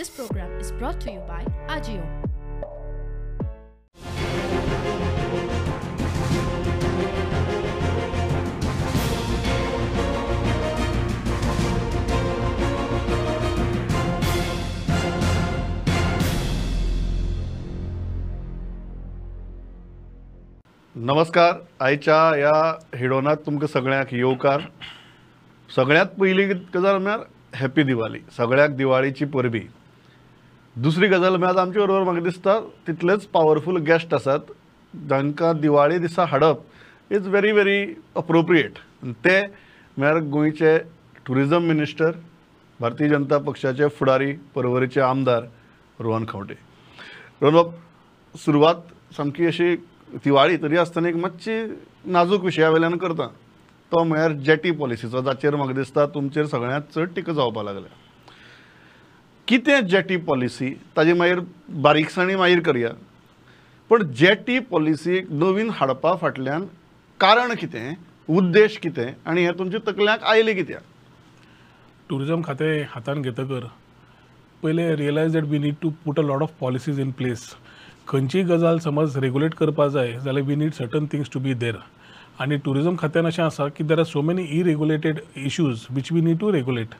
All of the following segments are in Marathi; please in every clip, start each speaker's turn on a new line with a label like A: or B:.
A: This program is brought to you by Agio.
B: नमस्कार आयच्या ह्या हिडोनात तुमकां सगळ्यांक येवकार. सगळ्यांत पयली गजाल म्हळ्यार हॅपी दिवाळी सगळ्याक दिवाळीची परबी. दुसरी गजाल म्हळ्यार आमचे बरोबर म्हाका दिसता. तितलेच पावरफूल गेस्ट आसात जांकां दिवाळी दिसा हाडप इज व्हेरी व्हेरी अप्रोप्रिएट ते म्हळ्यार गोंयचे टुरिजम मिनिस्टर भारतीय जनता पक्षाचे फुडारी परवरीचे आमदार रोहन खंवटे. रोहन बाब सुरवात सामकी अशी दिवाळी तरी आसतना एक मातशी नाजूक विशया वयल्यान करता. तो म्हळ्यार जेटी पॉलिसीचो जाचेर म्हाका दिसता. तुमचेर सगळ्यांत चड टिका जावपाक लागल्या. कितें जेटी पॉलिसी? ताजी मागीर बारीकसाणी मागीर करया. पण जेटी पॉलिसीक नवीन हाडपा फाटल्यान कारण कितें उद्देश कितें आनी हें तुमच्या तकल्याक आयलें कित्याक?
C: ट्युरिजम खातें हातान घेतकर पयलें realise that we need to put a lot of policies in place खंयचीय गजाल समज रेगुलेट करपा जाय जाल्यार we need certain things to be there आनी ट्युरिजम खात्यान अशें आसा की there are so many irregulated issues which we need to regulate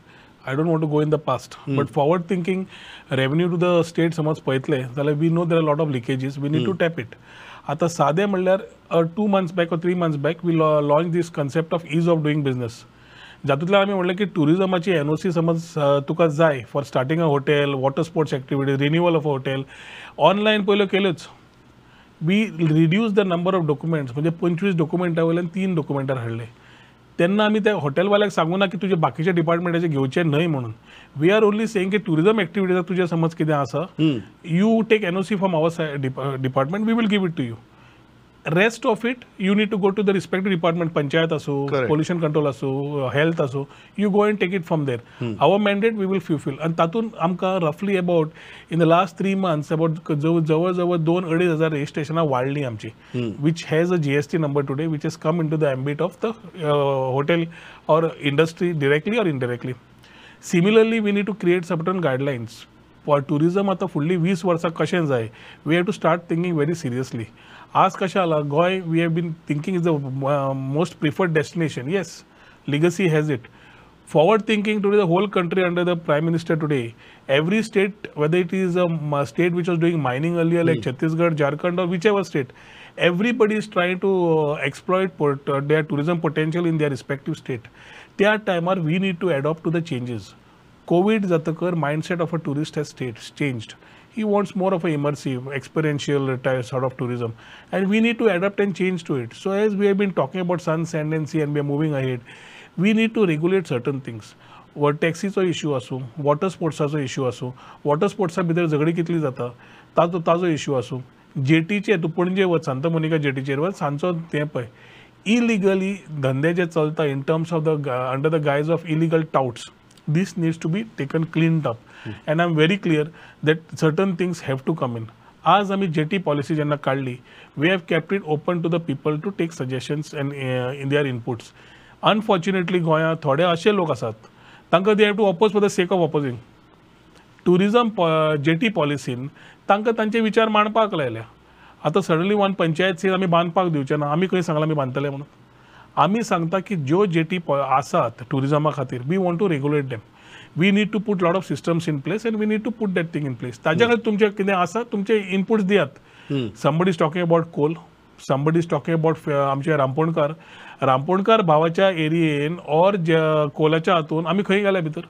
C: I don't want to go in the past but forward thinking revenue to the state समज पळयतले जाल्यार we know there are lot of leakages we need to tap it आतां सादें म्हणल्यार two months back or three months back we launch this concept of ease of doing business जातूंतल्यान आमी म्हणलें की टुरिजमाची एन ओ सी समज तुका जाय for starting a hotel water sports activities renewal of a hotel online पयल्यो केल्योच we reduce the number of documents म्हणजे पंचवीस डॉक्युमेंटा वयल्यान तीन डॉक्युमेंटार हाडले. तेन्ना आमी त्या हॉटेलवाल्याक सांगू ना की तुजे बाकीचे डिपार्टमेंटाचे घेवचे न्हय म्हणून. वी आर ओन्ली सेईंग की टुरिजम एक्टिविटीजाक तुजें समज कितें आसा you take N O C from our department we will give it to you rest of it you need to go to the respective department panchayat असो
B: Correct.
C: पोल्युशन कंट्रोल असो हेल्थ असो you go and take it from there our mandate we will fulfil आणि तातूंत आमकां रफली about in the last three months about जवळ जवळ दोन अडीच हजार रजिस्ट्रेशनां वाडलीं आमची which has a G S T number today which is come in to the ambit of the hotel or industry directly or indirectly similarly we need to create certain guidelines for tourism आतां फुडलीं वीस वर्सां कशें जाय we have to start thinking very seriously ask kashala, Lagoy, we have been thinking is the uh, most preferred destination. Yes, legacy has it. Forward thinking today, the whole country under the Prime Minister today, every state, whether it is um, a, state which was doing mining earlier, like. Hmm. Chhattisgarh, Jharkhand, or whichever state, everybody is trying to uh, exploit port, uh, their tourism potential in their respective state. Their timer, we need to adapt to the changes. COVID, Zatakar, mindset of a tourist has changed he wants more of a immersive experiential type sort of tourism and we need to adapt and change to it so as we have been talking about sun sand and sea and we are moving ahead we need to regulate certain things वर टॅक्सीचो इश्यू आसूं वॉटर स्पोर्ट्साचो इश्यू आसूं वॉटर स्पोर्ट्सा भितर झगडी कितली जाता ताजो ताजो इश्यू आसूं जेटीचे तूं पणजे वच सांता मोनिका जेटीचेर वच सांजचो तें पळय इलिगली धंदे जे चलता in terms of the under the guise of illegal touts this needs to be taken cleaned And I am very clear that certain things have to come in आज आम्ही जेटी पॉलिसी जेन्ना काढली we have kept it open to the people to take suggestions and in their inputs unfortunately गोंयांत थोडे असे लोक आसात तांकां they have to oppose for the sake of opposing tourism jetty पॉलिसीन तांकां तांचे विचार मांडपाक लायल्या. आतां सडनली वन पंचायत सीट आमी बांदपाक दिवचे ना आमी खंय सांगलां आमी बांदतले म्हणून. आमी सांगता की ज्यो जे टी आसात टुरिजमा खातीर we want to regulate them we need to put lot of systems in place and we need to put that thing in place ताज्या खातीर तुमचे कितें आसा? तुमचे इनपुट्स दियात. Somebody is talking about coal somebody is talking about आमचे रामपोणकार रामपोणकार भावाच्या एरियेन ऑर कोलाच्या हातून आमी खंय गेल्या भितर?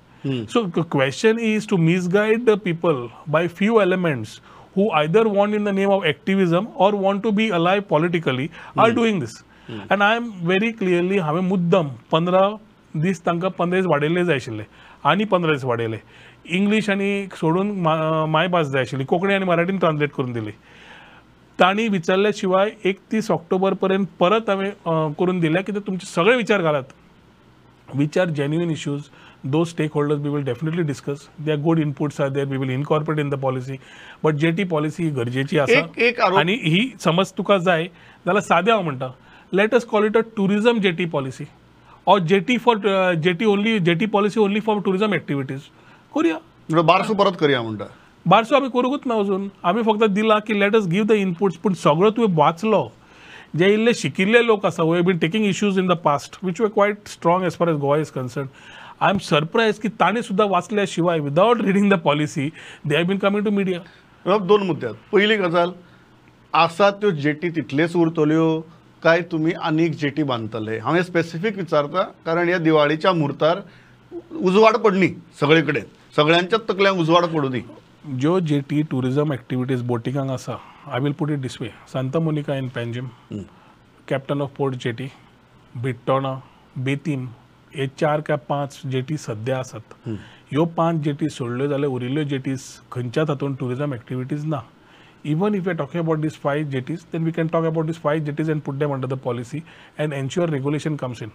C: So question is to misguide the people by few elements who either want in the name of activism or want to be alive politically are doing this. And i am very clearly हांवें मुद्दम पंदरा दीस तांकां पंदरा दीस वाडयल्ले जाय आशिल्ले. आनी पंदरा दीस वाडयले इंग्लीश आनी सोडून मा- मायभास जाय आशिल्ली कोंकणी आनी मराठीन ट्रान्सलेट करून दिली. तांणी विचारल्या शिवाय एकतीस ऑक्टोबर पर्यंत परत हांवें करून दिल्या कित्याक तुमचे सगळे विचार घालात. which are genuine issues. Those stakeholders we will definitely discuss. Their good inputs are there. We will incorporate in the policy. But jetty policy ही गरजेची आसा आणि ही समज तुका जाय. जाल्यार सादें हांव म्हणटा let us call it a tourism jetty policy or jetty for jetty only jetty policy only for tourism activities करुया.
B: म्हणजे बारसो परत करया म्हणटा
C: बारसो आम्ही करूंकूच ना अजून? आम्ही फक्त दिला की let us give the inputs पूण सगळो तुवें वाचलो. जे इल्ले शिकिल्ले लोक आसा we been taking issues in the past which we quite strong as far as Goa is concern I am surprise की ताणें सुद्दां वाचल्या शिवाय without reading the policy they have been coming to
B: media दोन मुद्दे आहेत. पहिली गजाल आसा त्यो जेटी तितलेच उरतल्यो काय तुम्ही अनेक जेटी बांदतले हांवें स्पेसिफीक विचारता कारण ह्या दिवाळीच्या मुहूर्तार उजवाड पडली सगळे कडेन सगळ्यांच्याच तकल्यांक उजवाड पडू दी
C: ज्यो जेटी टुरिझम ॲक्टिव्हिटीज बोटिंगाक आसा I will put it this way Santa Monica in Panjim captain of port jetty Britona Betim हे चार काय पांच जेटी सध्या आसात ह्यो पांच जेटी सोडल्यो जाल्यार उरिल्ल्यो जेटीज खंयच्याच हातूंत टुरिझम ॲक्टिव्हिटीज ना? even if we are talking about these five jetties, then we can talk about these five jetties and put them under the policy and ensure regulation comes in.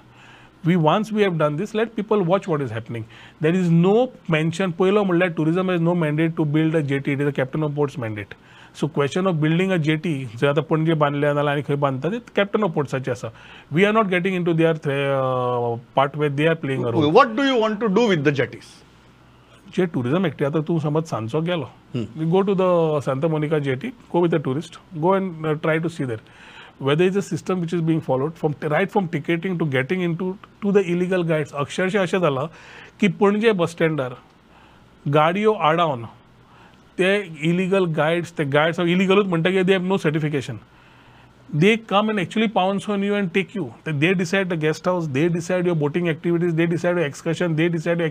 C: We once we have done this, let people watch what is happening. There is no mention. पहिलो म्हणल्यार tourism has no mandate to build a jetty. It is a captain of port's mandate. So question of building a jetty, जर आता पणजे बांधल्या नाल्यार आनी खंय बांदता ते कॅप्टन ऑफ पोर्ट्साचे आसा we are not getting into their part where they are playing a role
B: what do you want to do with the jetties
C: जे टुरिझम ॲक्टिव्ह आता तू समज सांजचो गेलो. Go to the Santa Monica jetty go with the tourist go and try to see there whether is a system which is being followed from right from ticketing to getting in to to the illegal guides अक्षरशः अशें जालां की पणजे बस स्टँडार गाडयो आडावन ते इलिगल गायड्स ते गायड्स इलिगलूच की they have no certification they come and actually pounce on you and take you. They- They decide the guest house, they decide your boating activities, they decide your excursion, they decide your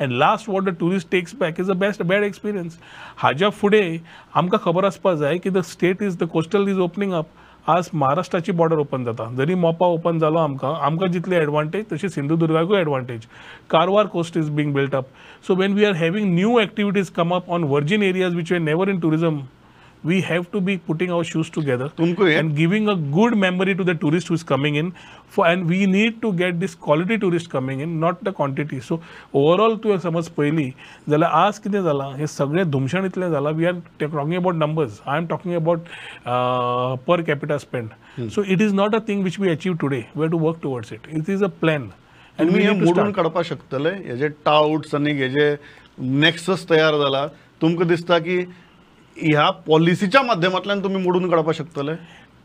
C: and last what the tourist takes back is a best bad experience हाज्या फुडें आमकां खबर आसपा जाय की the state is the coastal is opening up आज महाराष्ट्राची बॉर्डर ओपन जाता. जरी मोपा ओपन जालो आमकां आमकां जितली एडवांटेज तशी सिंधुदुर्गाकूय advantage Karwar coast is being built up so when we are having new activities come up on virgin areas which we never in tourism we have to be putting our shoes together
B: तुमको हे-
C: and giving a good memory to the tourist who is coming in for and we need to get this quality tourist coming in not the quantity. So overall तुवें समज पयली जाल्यार आज कितें जालां? हें सगळें धुमशण इतलें जालां we are talking about numbers I am talking about per capita spend so it is not a thing which we achieve today we have to work towards it it is a plan and
B: तुम्ही
C: वी
B: हे
C: नीड टू
B: मोडून
C: स्टार्ट
B: काडपाक शकतले हेजे टाउट्स आनी हेजे नेक्सस तयार जाला तुमकां दिसता की ह्या पॉलिसीच्या माध्यमांतल्यान तुम्ही मोडून काडपाक शकतले?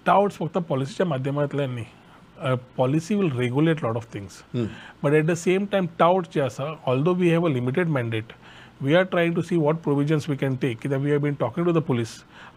C: टाउट्स फक्त पॉलिसीच्या माध्यमांतल्यान. न्ही policy will regulate lot of things but at the same time tout जे आसा although we have a limited mandate we are trying to see what provisions we can take कित्याक we have been talking to the police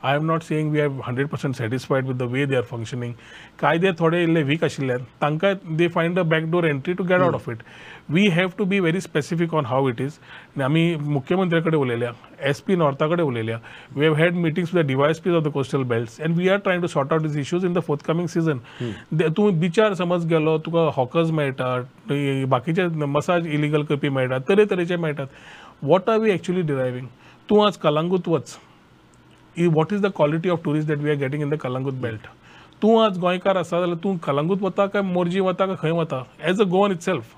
C: I am not saying we have hundred percent satisfied with the way they are functioning कायदे थोडे इल्ले वीक आशिल्ल्यान तांकां they find a backdoor entry to get out of it we have to be very specific on how it is आमी मुख्यमंत्र्या कडेन उलयल्या एस पी नॉर्था कडेन उलयल्या we have had meetings with the DYs of the coastal belts and we are trying to sort out this issues in the forthcoming season तूं बिचार समज गेलो तुका हॉकर्स मेळटात बाकीचे मसाज इलिगल करपी मेळटात तरेतरेचे मेळटात what are we actually deriving तूं आज कलांगूट वच what is the quality of tourist that we are getting in the Calangute belt तूं आज गोंयकार आसा जाल्यार तूं कलांगूट वता काय मोर्जी वता काय खंय वता? As a Goan itself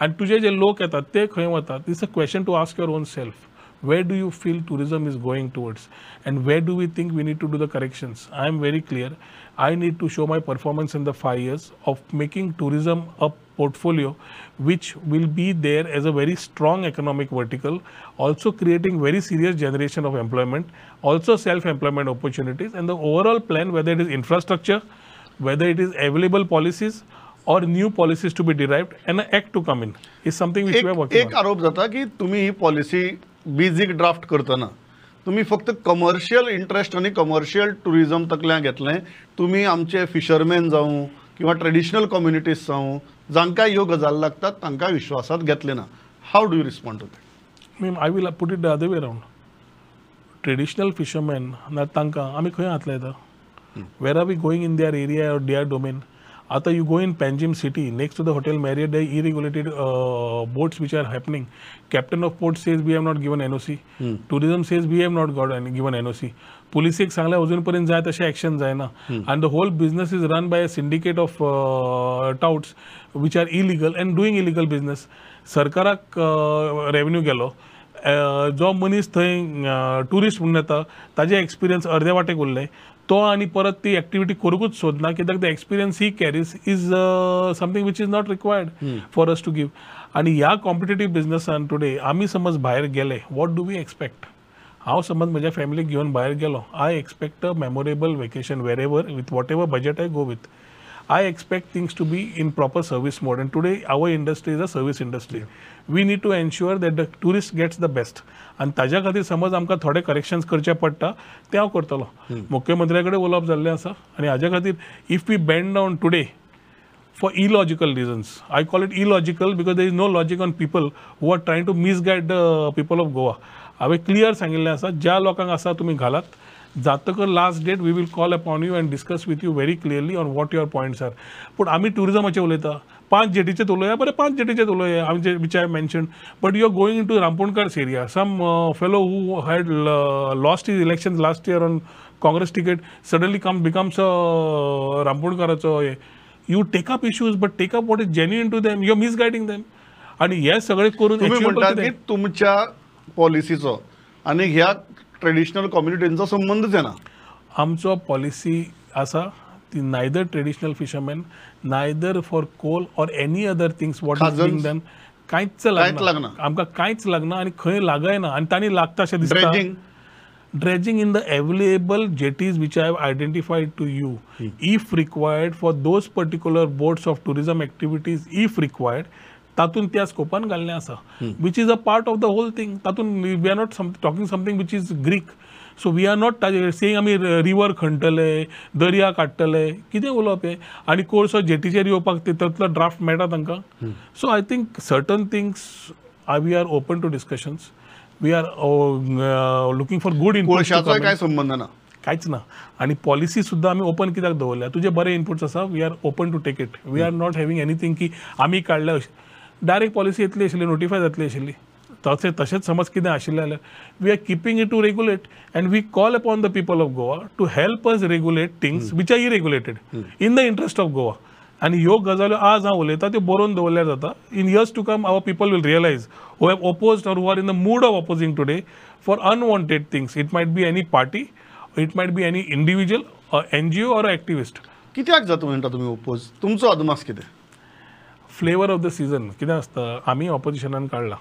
C: आनी तुजे जे लोक येतात ते खंय वतात this a question to ask your own self where do you feel tourism is going towards and where do we think we need to do the corrections i am very clear i need to show my performance in the 5 years of making tourism a portfolio which will be there as a very strong economic vertical also creating very serious generation of employment also self employment opportunities and the overall plan whether it is infrastructure whether it is available policies or new policies to be derived and an act to come in. Is something which we are
B: एक
C: working
B: एक
C: on.
B: आरोप जाता की तुम्ही ही पॉलिसी बेजीक ड्राफ्ट करतना तुम्ही फक्त कमर्शियल इंटरेस्ट आणि कमर्शियल टुरिझम तकल्यान घेतलें तुम्ही आमचे फिशरमॅन जावं किंवा ट्रेडिशनल कम्युनिटीज जावं जांकां ह्यो गजाल लागतात तांकां विश्वासात घेतले ना. How do you respond to that
C: I mean, I will put it the other way around. Traditional fishermen, ना तांकां आमी खंय हातले येता where are we going in their area or their domain आतां you go in Panjim city next to the hotel Marriott they irregulated boats which are happening captain of port says we have not given NOC tourism says we have not got given NOC पुलिसेक सांगल्या अजून पर्यंत जाय तशें एक्शन जायना आनी the whole business is run by a syndicate of touts which are illegal and doing illegal business सरकाराक रेवन्यू गेलो. जो मनीस थंय टुरिस्ट म्हणून येता ताजे एक्सपिरियन्स अर्दे वाटेक उरले तो आनी परत ती एक्टिविटी करूंकूच सोदना कित्याक the experience he carries is something which is not required for us to give आणि ह्या कॉम्पिटेटिव्ह बिझनसान टुडे आम्ही समज भायर गेले वॉट डू वी एक्सपेक्ट हांव समज म्हज्या फॅमिलीक घेवन भायर गेलो. I expect a memorable vacation wherever with whatever budget I go with I expect things to be in proper service mode. And today, our industry is a service industry. We need to ensure that the tourist gets the best. आणि ताज्या खातीर समज आमकां थोडे करेक्शन्स करचे पडटा ते हांव करतलो मुख्यमंत्र्या कडेन उलोवप जाल्लें आसा आनी हाज्या खातीर if we bend down today for illogical reasons. I call it illogical because there is no logic on people who are trying to misguide the people of Goa. हांवें क्लियर सांगिल्लें आसा ज्या लोकांक आसा तुमी घालात जातकर last date we will call upon you and discuss with you very clearly on what your points are पूण आमी टुरिजमाचे उलयता पांच जेटीचेच उलोवया बरें पांच जेटीचेच उलोवया आमचे which I mention but you are going in to रामपुणकारस area some fellow who had lost is election last year on Congress ticket suddenly come becomes रामपुणकाराचो हे you take up issues but take up what is genuine to them you are misguiding them आणि हे सगळे करून
B: तुमच्या पॉलिसीचो आणि ह्या ट्रेडिशनल कॉम्युनिटीचा संबंधच आहे ना.
C: आमचा पॉलिसी असा ती neither traditional fisherman neither for coal or any other things what
B: is
C: being done कांयच लागना आमकां कांयच लागना आनी खंय लागय ना आनी तांणी लागता अशें दिसता. Dredging in the available jetties which I have identified to you if required for those particular boards of tourism activities if required तातून त्या स्कोपान घाललें आसा which is a part of the whole thing तातून we are not talking something which is Greek so we are not saying आमी रिवर खणटले दर्या काडटले कितें उलोवप हें आनी कोर्स जेटीचेर येवपाक तातूंतलो ड्राफ्ट मेळटा तांकां? So I think certain things we are open to discussions we are looking for
B: good
C: input
B: काय संबंध ना?
C: कांयच ना. आणि पॉलिसी सुद्धा आमी ओपन कित्याक दवरल्या? तुजे बरे इनपुट्स आसा we are open to take it we are not having anything की आमी काडल्या डायरेक्ट पॉलिसी येतली आशिल्ली नोटिफाय जातली आशिल्ली तशें तशेंच समज कितें आशिल्लें जाल्यार we are keeping it to regulate and we call upon the people of Goa to help us regulate things which are irregulated in the interest of Goa आनी ह्यो गजाल्यो आज हांव उलयतां त्यो बरोवन दवरल्यार जाता. In years to come our people will realise who have opposed or who are in the mood of opposing today for unwanted things it might be any party it might be any individual N G O or activist
B: कित्याक जाता म्हणटा तुमी ओपोज तुमचो अदमास कितें?
C: फ्लेवर ऑफ द सीझन कितें आसता आमी ऑपोजिशनान काडला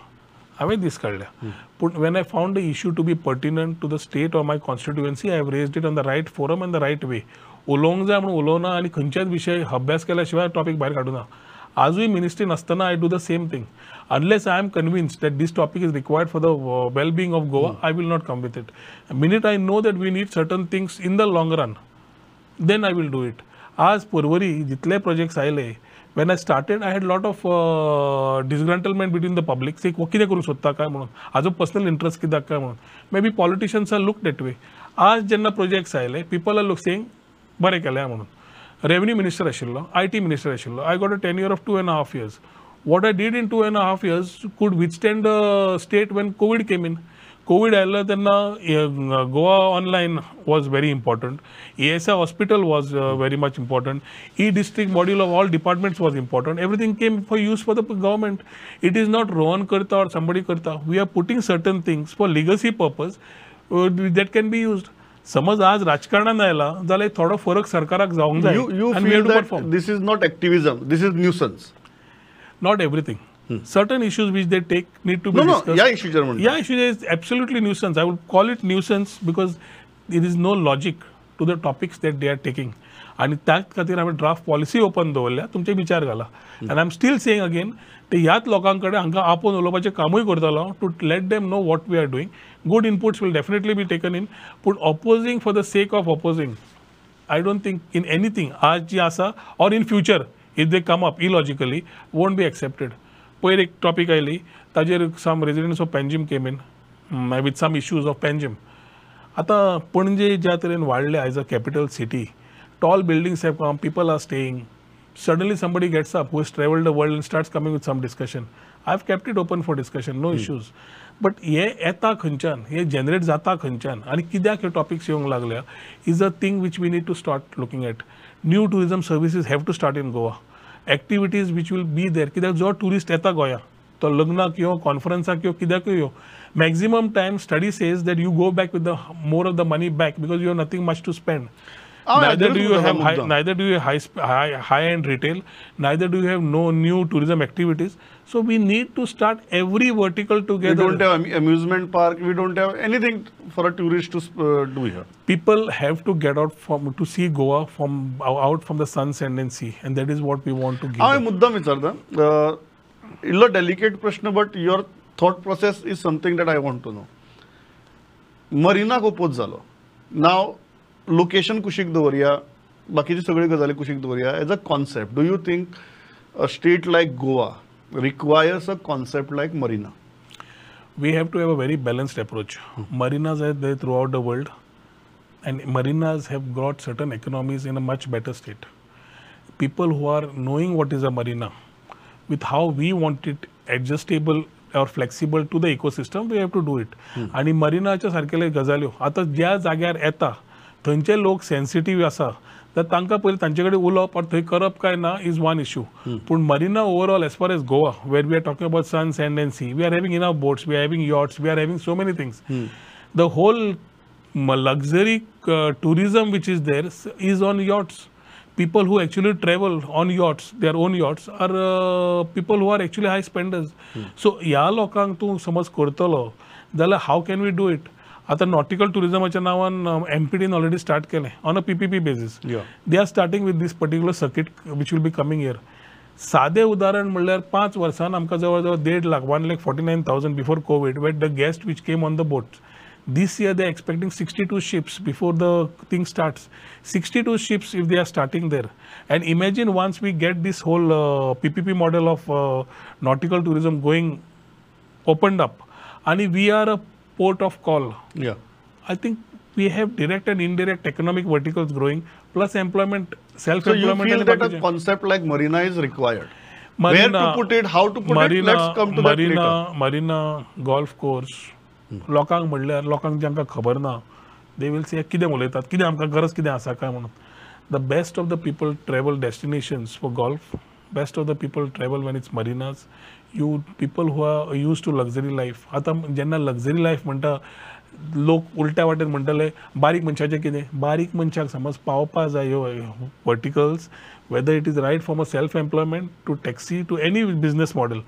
C: हांवें दीस काडल्या पूण when I found the issue to be pertinent to the state or my constituency I have raised it on the right forum in the right way उलोवंक जाय म्हणून उलोवना आनी खंयच्याच विशय अभ्यास केल्या शिवाय टॉपीक भायर काडूना आजूय मिनिस्ट्री नासतना I do the same thing unless I am convinced that this topic is required for the wellbeing of Goa I will not come with it minute I know that we need certain things in the long run then I will do it आज परवरी जितले प्रोजेक्ट्स आयले when I started I had lot of disgruntlement between the public say कितें करूं सोदता काय म्हणून हाजो पर्सनल इंट्रस्ट कित्याक काय म्हणून may be politicians are look that way आज जेन्ना प्रोजेक्ट्स आयले पीपल आर लुक सेंग बरें केलें म्हणून रेवन्यू मिनिस्टर आशिल्लो आय टी मिनिस्टर आशिल्लो I got a ten year of two and half years what I did in two and half years could withstand the state when Covid came in Covid आयलो तेन्ना Goa online was very important A S I hospital was very much important E district module of all departments was important everything came for use for the government it is not Rohan करता ऑर समबडी करता we are putting certain things for legacy purpose that can be used समज आज राजकारणान आयला जाल्यार थोडो फरक सरकाराक जावंक जाय.
B: This is not activism this is nuisance
C: not everything. Certain issues which they take need to be
B: no
C: discussed.
B: या इश्यूचेर म्हणटा
C: Yeah, issue is absolutely nuisance. I would call it nuisance because there is no logic to the topics that they are taking. आणि त्याच खातीर हांवें ड्राफ्ट पॉलिसी ओपन दवरल्या तुमचे विचार घाला आनी I am still saying again ते ह्याच लोकां कडेन हांकां आपोवन उलोवपाचें कामूय करतलो to let them know what we are doing good inputs will definitely be taken in पूण opposing for the sake of opposing I don't think in anything आज जी आसा or in future if they come up illogically won't be accepted पयर एक टॉपीक आयली. ताजेर some residents of Panjim came in with some issues of Panjim आतां पणजे ज्या तरेन वाडले आयज a capital city tall buildings have come people are staying suddenly somebody gets up who has traveled the world and starts coming with some discussion. I've kept it open for discussion, no issues. But हे येता खंयच्यान हे जनरेट जाता खंयच्यान आनी कित्याक हे टॉपिक्स येवंक लागल्या is a thing which we need to start looking at new tourism services have to start in Goa activities which will be there कित्याक जो टुरिस्ट येता गोंया तो लग्नाक यो कॉन्फरन्साक यो कित्याकूय यो maximum time study says that you go back with the more of the money back because you have nothing much to spend
B: हांव
C: neither
B: हाजेरूच
C: do you
B: उलयता
C: have high,
B: मुद्दाम.
C: neither do you high, sp- high high end retail neither do you have no new tourism activities so we need to start every vertical
B: We
C: together
B: don't have am- amusement park. We don't have anything for a tourist to uh, do here.
C: people have to get out from to see goa from out from the sun sand and sea and that is what we want to give
B: हांव
C: them.
B: मुद्दाम विचारता Uh, इल्लो डेलिकेट प्रश्न but your thought process is something that I want to know मरिनाक oppose जालो नाव लोकेशन कुशीक दवरया बाकीची सगळी गजाली कुशीक दवरया as a concept do you think a state like Goa requires a concept like marina
C: we have to have a very balanced approach. Marinas are there throughout the world, and marinas have got certain economies in a much better state. People who are knowing what is a marina, with how we want it adjustable or flexible to the ecosystem, we have to do it. आणि मरिनाच्या सारकेले गजाल्यो आतां ज्या जाग्यार येता थंयचे लोक सेन्सिटीव आसा तर तांकां पयलीं तांचे कडेन उलोवप और थंय करप काय ना इज वन इश्यू पूण marina overall as far as Goa where we are talking about sun sand and sea we are having enough boats we are having yachts we are having so many things the whole tourism which is there s- is on yachts. People who actually travel on yachts their own yachts are uh, people who are actually high spenders. so ह्या लोकांक तूं समज करतलो जाल्यार how can we do it आता नॉटिकल टुरिझमच्या नावानं एम पी डीन ऑलरेडी स्टार्ट केले on a PPP
B: basis
C: they are starting with this particular circuit which will be coming year साधे उदाहरण म्हणल्यार पाच वर्सांत आमकां जवळ जवळ देड lakh one lakh forty nine thousand before Covid wait the guest which came on the boat this year they are expecting sixty two ships before the thing start sixty two ships if they are starting there and imagine once we get this whole PPP model of nautical tourism going opened up आणि we are a port of call
B: या
C: i think we have direct and indirect economic verticals growing plus employment self
B: So you feel that a concept like Marina is required. Where to put it, how to put it, let's come to that
C: मरिना
B: later.
C: मरिना गोल्फ कोर्स लोकांक म्हणल्यार लोकांक जांकां खबर ना दे विल से कितें उलयतात कितें आमकां गरज कितें आसा काय म्हणून the best of the people travel destinations for golf best of the people travel when it's marinas you people who are use to luxury life आतां जेन्ना लक्झरी लायफ म्हणटा लोक उलट्या वाटेन म्हणटले बारीक मनशाचें कितें बारीक मनशाक समज पावपा जाय ह्यो verticals whether it is right from a self-employment to taxi to any business model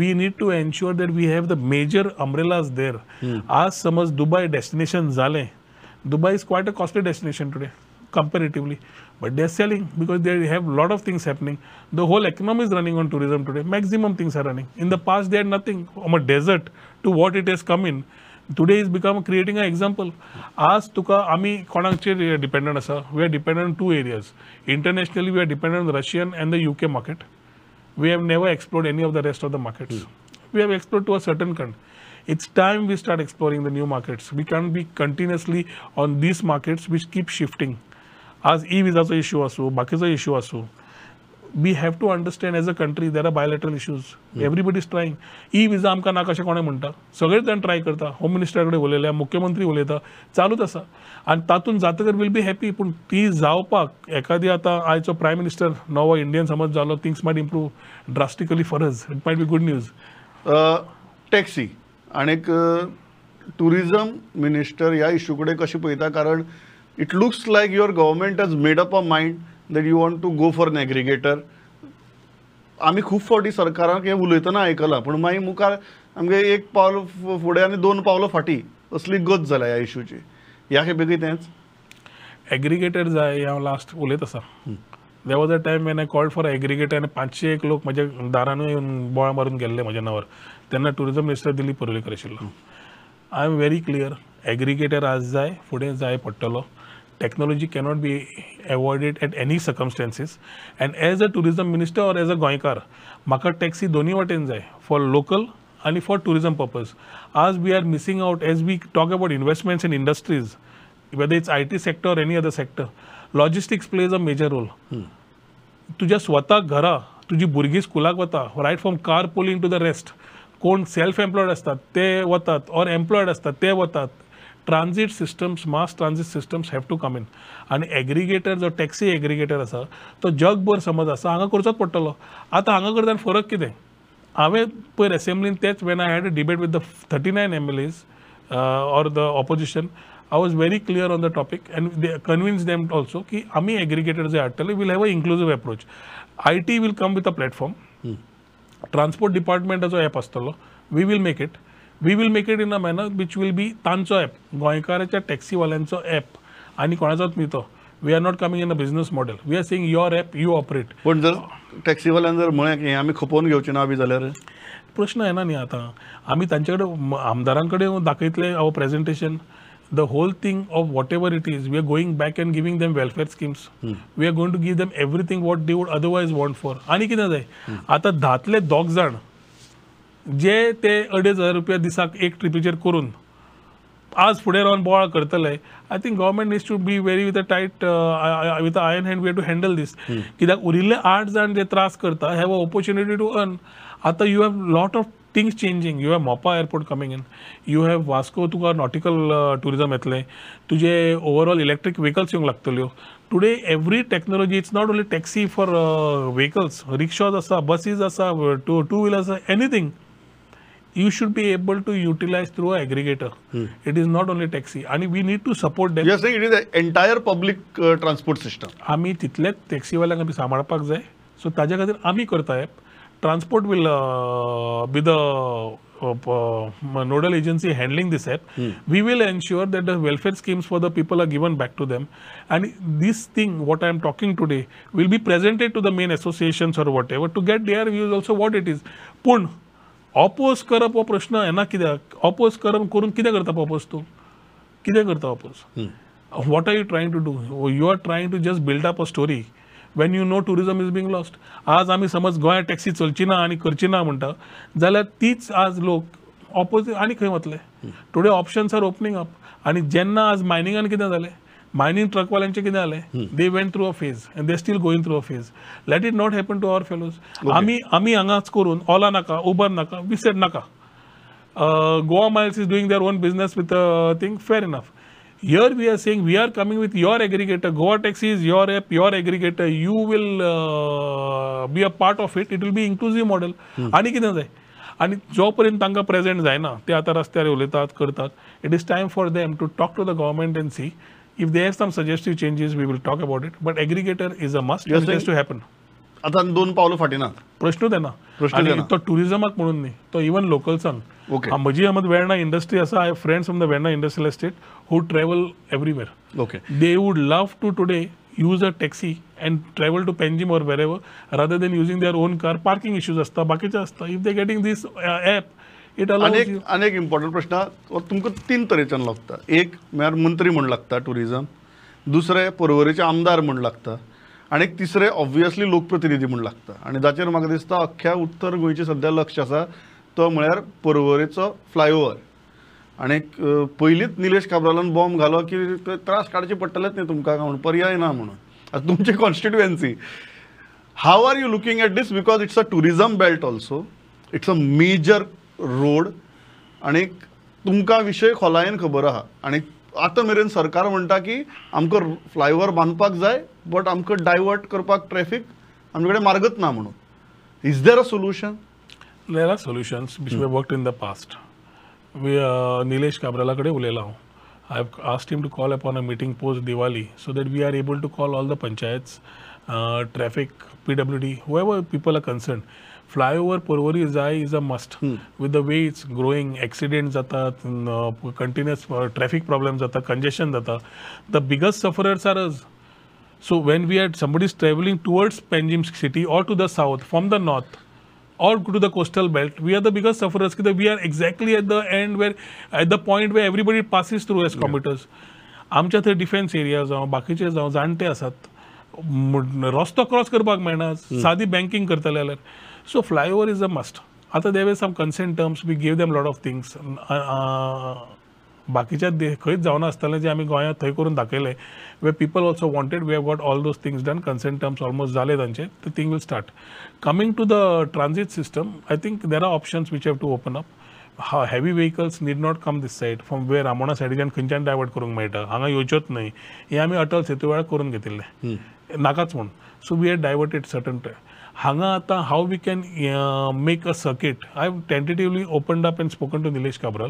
C: we need to ensure that we have the major umbrellas there as समज दुबय destination झाले dubai is quite a costly destination today comparatively but they're selling because they have a lot of things happening the whole economy is running on tourism today maximum things are running in the past they had nothing from a desert to what it has come in today is become creating an example आज तुका आमी कोणाचेर डिपेंडंट आसा we are dependent on two areas internationally we are dependent on Russian and the UK market we have never explored any of the rest of the markets. We have explored to a certain country. It's time we start exploring the new markets. We can't be continuously on these markets which keep shifting. As e-visaचा issue असो बाकीचो issue असो we have to understand as a country there are bilateral issues. Everybody is trying. ई-विजा आमकां ना कशें कोणें म्हणटा. सगळे जाण ट्राय करता. होम मिनिस्टरा कडेन उलयल्या मुख्यमंत्री उलयता चालूच आसा आनी तातूंत जातकर विल बी हॅपी पूण ती जावपाक एखादी आतां आयचो प्रायम मिनिस्टर नवो इंडियन समज जालो things might improve drastically for us it might be good news
B: taxi आणीक tourism minister ह्या इश्यू कडेन कशें पळयता? कारण it looks like your government has made up a mind that you want to go for an aggregator आमी खूब फावटी सरकाराक हें उलयतना आयकलां पूण मागीर मुखार आमगे एक पावल फुडें आनी दोन पावलां फाटीं. असली गत जाल्या ह्या इश्यूची. ह्या खेपेकय तेंच
C: एग्रिगेटर जाय हांव लास्ट उलयत आसा there was a time when I called for aggregator आनी पांचशे एक लोक म्हज्या दारानूय येवन बोळा मारून गेल्ले म्हज्या नांवार. तेन्ना टुरिजम मिनिस्टर दिलीप पर्वलेकर आशिल्लो I am very clear aggregator आज जाय फुडें जाय पडटलो technology cannot be avoided at any circumstances and as a tourism minister or as a गोंयकार म्हाका टॅक्सी दोनी वाटेन जाय फॉर लोकल आनी फॉर टुरिजम पर्पज आज we are missing out as we talk about investments in industries whether it's IT sector or any other sector, logistics plays a major role. तुज्या स्वता घरा तुजी भुरगीं स्कुलाक वता right from car pooling to the rest कोण सेल्फ एम्प्लॉयड असतात ते वतात ऑर एम्प्लॉयड असतात ते वतात. Transit systems mass transit systems have to come in आनी एग्रिगेटर जो टॅक्सी एग्रिगेटर आसा तो जगभर समज आसा हांगा करचोच पडटलो आतां हांगा करतना फरक कितें? हांवें पयर असेंब्लीन तेच when I had a debate with the thirty nine M L As or the opposition I was very clear on the topic and they convince them also की आम्ही एग्रिगेटर जे हाडटले will have an inclusive approach I T will come with a platform transport डिपार्टमेंटाचो app आसतलो we will make it we will make it in a manner which will be तांचो ॲप गोंयकाराच्या टॅक्सीवाल्यांचो ॲप आनी कोणाचोच न्ही तो we are not coming in a business model we are saying your app you operate
B: पण जर टॅक्सीवाल्यान जर म्हळें की हें आमी खपोवन घेवचें ना बी जाल्यार
C: प्रश्न येना न्ही आतां. आमी तांचे कडेन आमदारां कडेन दाखयतले our presentation the whole thing of whatever it is we are going back and giving them welfare schemes we are going to give them everything what they would otherwise want for आनी कितें जाय आतां धातले दोग जाण जे ते अडेज हजार रुपया दिसाक एक ट्रिपीचेर करून आज फुडें रावन बोवाळ करतले I think government needs to be very with a tight with a iron hand we to handle this कित्याक उरिल्ले आठ जाण जे त्रास करता have a opportunity to earn आतां you have lot of things changing you have Mopa airport coming in you have Vasco Tuka nautical tourism येतलें तुजे ओवरऑल इलेक्ट्रीक व्हेकल्स येवंक लागतल्यो. Today every technology it's not only taxi for vehicles rickshaws आसा बसीज आसा टू टू व्हिलर्स आसा anything you should be able to utilize through a aggregator. It is not only taxi. आणि we need to support them.
B: You are saying it is entire public transport system
C: आमी तितलेच टॅक्सीवाल्यांक आमी सांबाळपाक जाय सो ताज्या खातीर आमी करता app transport will be the nodal agency handling this app, we will ensure that the welfare schemes for the people are given back to them. And this thing, what I am talking today, will be presented to the main associations or whatever to get their views also what it is. पूण oppose करप हो प्रश्न येना कित्याक ऑपोज करप करून कितें करता ऑपोज तूं? कितें करता oppose what are you trying to do you are trying to just build up a story when you know tourism is being lost आज आमी समज गोंयांत टॅक्सी चलची ना आनी करची ना म्हणटा जाल्यार तीच आज लोक ऑपोजीट आनी खंय वतले today options are opening up आनी जेन्ना आज मायनिंगान कितें जालें मायनिंग ट्रकवाल्यांचे किती आले? They went through a phase and they still going through a phase let it not happen to our fellows आम्ही आम्ही हंगाच करून ओला नका उबर नका विसेट नका. Goa Miles is doing their own business with a thing fair enough your we are seeing we are coming with your aggregator Goa taxi is your app your aggregator you will be a part of it it will be inclusive model आनी किती जाय? आणि जोपर्यंत त्यांना प्रेझेंट जायना ते आता रस्त्यावर उलतात करतात. It is time for them to talk to the government and see if they have some suggestive changes we will talk about it but aggregator is a must
B: You're
C: it has to happen
B: आतां दोन पावलं फाटी ना?
C: प्रश्नूच येना
B: प्रश्नूच
C: आणि
B: येना.
C: तो टुरिझमाक म्हणून न्ही. तो इवन
B: Okay.
C: म्हजी हांगात वेर्णा इंडस्ट्री आसा I friends from the Verna industrial estate who travel everywhere
B: okay
C: they would love to today use a taxi and travel to Panjim or wherever rather than using their own car. Parking issues असता बाकीचे असता if they're getting this uh, app allows
B: अनेक. अनेक इम्पॉर्टंट प्रश्न. तुमकां तीन तरेच्यान लागता. एक म्हळ्यार मंत्री म्हण लागता टुरिझम दुसरे पर्वरीचे आमदार म्हण लागता. आनी तिसरे ऑब्वियसली लोकप्रतिनिधी म्हण लागता. आनी जाचेर म्हाका दिसता अख्ख्या उत्तर गोंयचें सध्या लक्ष आसा तो म्हळ्यार पर्वरीचो फ्लायओवर आनी पयलींच निलेश काब्रालान बॉम्ब घालो की त्रास काडचे पडटलेच न्ही तुमकां म्हणून? पर्याय ना म्हणून. आतां तुमची constituency how are you looking at this because it's a tourism belt also it's a major road आणि तुमकां विशय खोलायेन खबर आहा. आणि आता मेरेन सरकार म्हणटा की आमकां फ्लायओवर बांदपाक जाय बट आमकां डायवर्ट करपाक ट्रॅफीक आमचे कडेन मार्गत ना म्हणून. Is there a solution
C: there are solutions which work in the past Nilesh काब्राला कडेन उलयला हांव I have asked him to call upon a meeting post Diwali so that we are able to call all the panchayat traffic P W D we've people are concern flyover Porvorim जाय is a must. With the way it's growing accident जातात कंटिन्युअस ट्रॅफिक प्रॉब्लेम जाता कंजेशन जाता the biggest sufferers are us so when we are somebody is travelling towards Panjim city or to the south from the north or to the coastal belt we are the biggest sufferers की we are exactly at the end where at the point where everybody passes through as commuters आमच्या थंय डिफेन्स एरिया जावं बाकीचे जावं जाणटे आसात रस्तो क्रॉस करपाक मेळना. सादी बँकिंग करतले जाल्यार so flyover is a must आतां they've some consent terms we give them lot of things बाकीच्या दे खंयच जावना आसतलें जे आमी गोंयांत थंय करून दाखयलें way people also wanted we have got all those things done consent terms almost जाले तांचे the thing will start coming to the transit system I think there are options which have to open up heavy vehicles need not come this side from where Amona सायडीच्यान खंयच्यान डायवर्ट करूंक मेळटा हांगा येवच्योच न्हय हे आमी अटल सेतू वेळार करून घेतिल्ले नाकाच म्हूण so we had diverted certain हांगा आतां हाव we can make a circuit I have tentatively opened up and spoken to Nilesh Cabral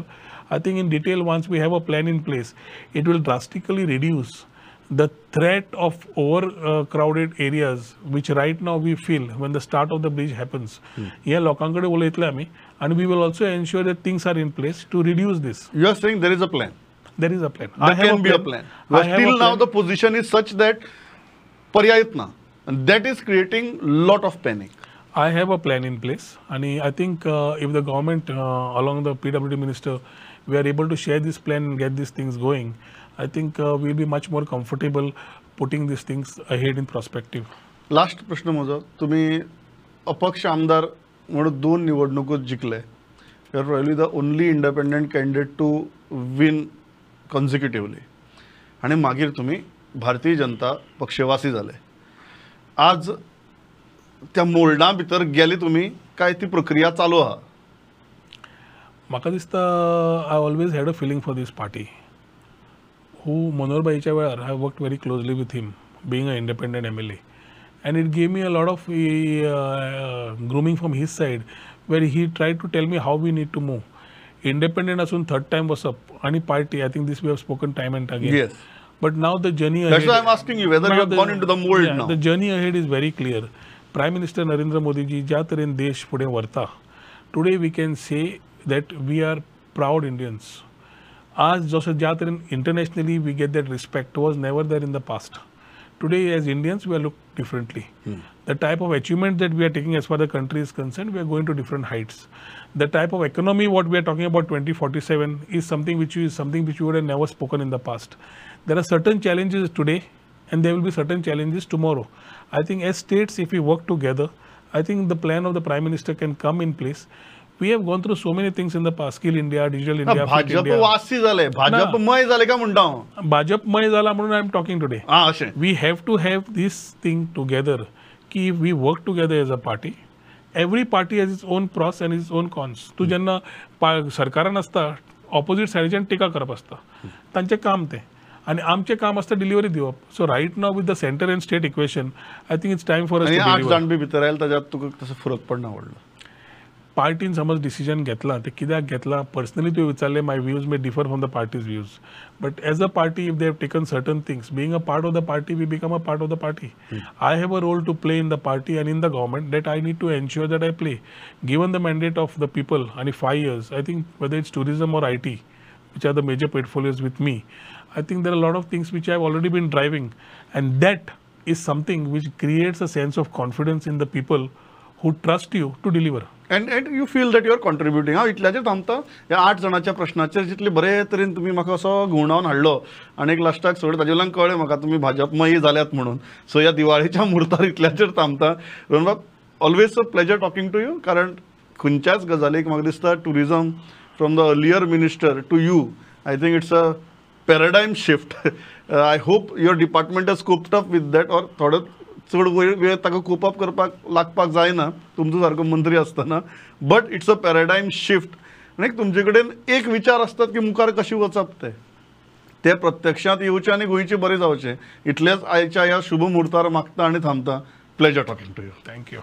C: I think in detail once we have a plan in place it will drastically reduce the threat of over uh, crowded areas which right now we feel when the start of the bridge happens या लोकांकडे उलयतले आमी and we will also ensure that things are in place to reduce this
B: you are saying there is a plan
C: there is a plan
B: There can be a plan.
C: I
B: But
C: have a
B: still now
C: plan.
B: the position is such that पर्यायच ना. That is creating lot of panic.
C: I have a plan in place, and I think uh, if the government, uh, along the PWD minister, we are able to share this plan and get these things going, I think uh, we'll be much more comfortable putting these things ahead in perspective.
B: Last प्रश्न म्हजो तुम्ही अपक्ष आमदार म्हणून दोन निवडणुको जिखले you are probably the only independent candidate to win consecutively आणि मागीर तुम्ही भारतीय जनता पक्षवासी झाले आज त्या मोल्डा भितर गेले तुम्ही काय ती प्रक्रिया चालू आहा?
C: म्हाका दिसता I always had a feeling for this party who मनोहरबाईच्या वेळार I work very closely with him being a independent M L A and it gave me a lot of grooming from his side where he try to tell me how we need to move independent असून थर्ड टाइम बसप आणि party I think this we have spoken time and
B: Yes.
C: But now the journey ahead.
B: That's why I'm asking you whether you have the, gone into the mold
C: yeah,
B: now.
C: The journey ahead is very clear. Prime Minister Narendra Modi ji, Jatar Desh Pude Varta. Today we can say that we are proud Indians. As Joseph Jatarin internationally, we get that respect was never there in the past. Today, as Indians, we are looked differently. Hmm. The type of achievement that we are taking as far the country is concerned, we are going to different heights. The type of economy what we are talking about 2047 is something which is something which we would have never spoken in the past There are certain challenges today and there will be certain challenges tomorrow. I think as states, if we work together, I think the plan of the Prime Minister can come in place. We have gone through so many things in the past, Skill India, Digital
B: ना,
C: India, Fit
B: भाजप
C: India.
B: वासी झाले भाजपमय झाले का म्हणटा हांव
C: भाजपमय झाला म्हणून आय एम टॉकिंग टुडे
B: हा अशें
C: we have to have this thing together की if we work together as a party every party has its own pros and its own cons तूं जेन्ना पा- सरकारान आसता ऑपोजीट सायडीच्यान टिका करप आसता तांचें काम तें आनी आमचें काम आसता डिलिव्हरी दिवप so right now with the centre and state equation I think it's time for
B: आणि आठ जाण बी भितर आयले ताच्यात तुका तसो फरक पडना व्हडलो
C: पार्टीन समज डिसिजन घेतला ते कित्याक घेतला पर्सनली तुवें विचारले my views may differ from the party's views but as a party if they have taken certain things being a part of the party we become a part of the party I have a role to play in the party and in the government that I need to ensure that I play given the mandate of the people आणि five years I think whether it's tourism or I T which are the major portfolios with me. I think there are a lot of things which I've already been driving, and that is something which creates a sense of confidence in the people who trust you to deliver.
B: And and you feel that you are contributing हांव इतल्याचेर थांबता ह्या आठ जाणांच्या प्रश्नाचेर जितले बरे तरेन तुमी म्हाका असो घुंवडावन हाडलो आनी एक लास्टाक सगळें ताजे वयल्यान कळ्ळें म्हाका तुमी भाजपमयी जाल्यात म्हणून. सो ह्या दिवाळीच्या मुहूर्तार इतल्याचेर थांबता. रोहनबाब always a pleasure talking to you कारण खंयच्याच गजालीक म्हाका दिसता tourism from the earlier minister to you I think it's a paradigm shift I hope your department has coped up with that or थोडो चड वेळ वेळ ताका कोप अप करपाक लागपाक जायना तुमचो सारको मंत्री आसतना but it's a paradigm shift आनी तुमचे कडेन एक विचार आसतात की मुखार कशें वचप ते ते प्रत्यक्षांत येवचे आनी गोंयचे बरें जावचें इतलेंच आयच्या ह्या शुभ मुहूर्तार मागता आनी थांबता. Pleasure talking to you
C: thank you.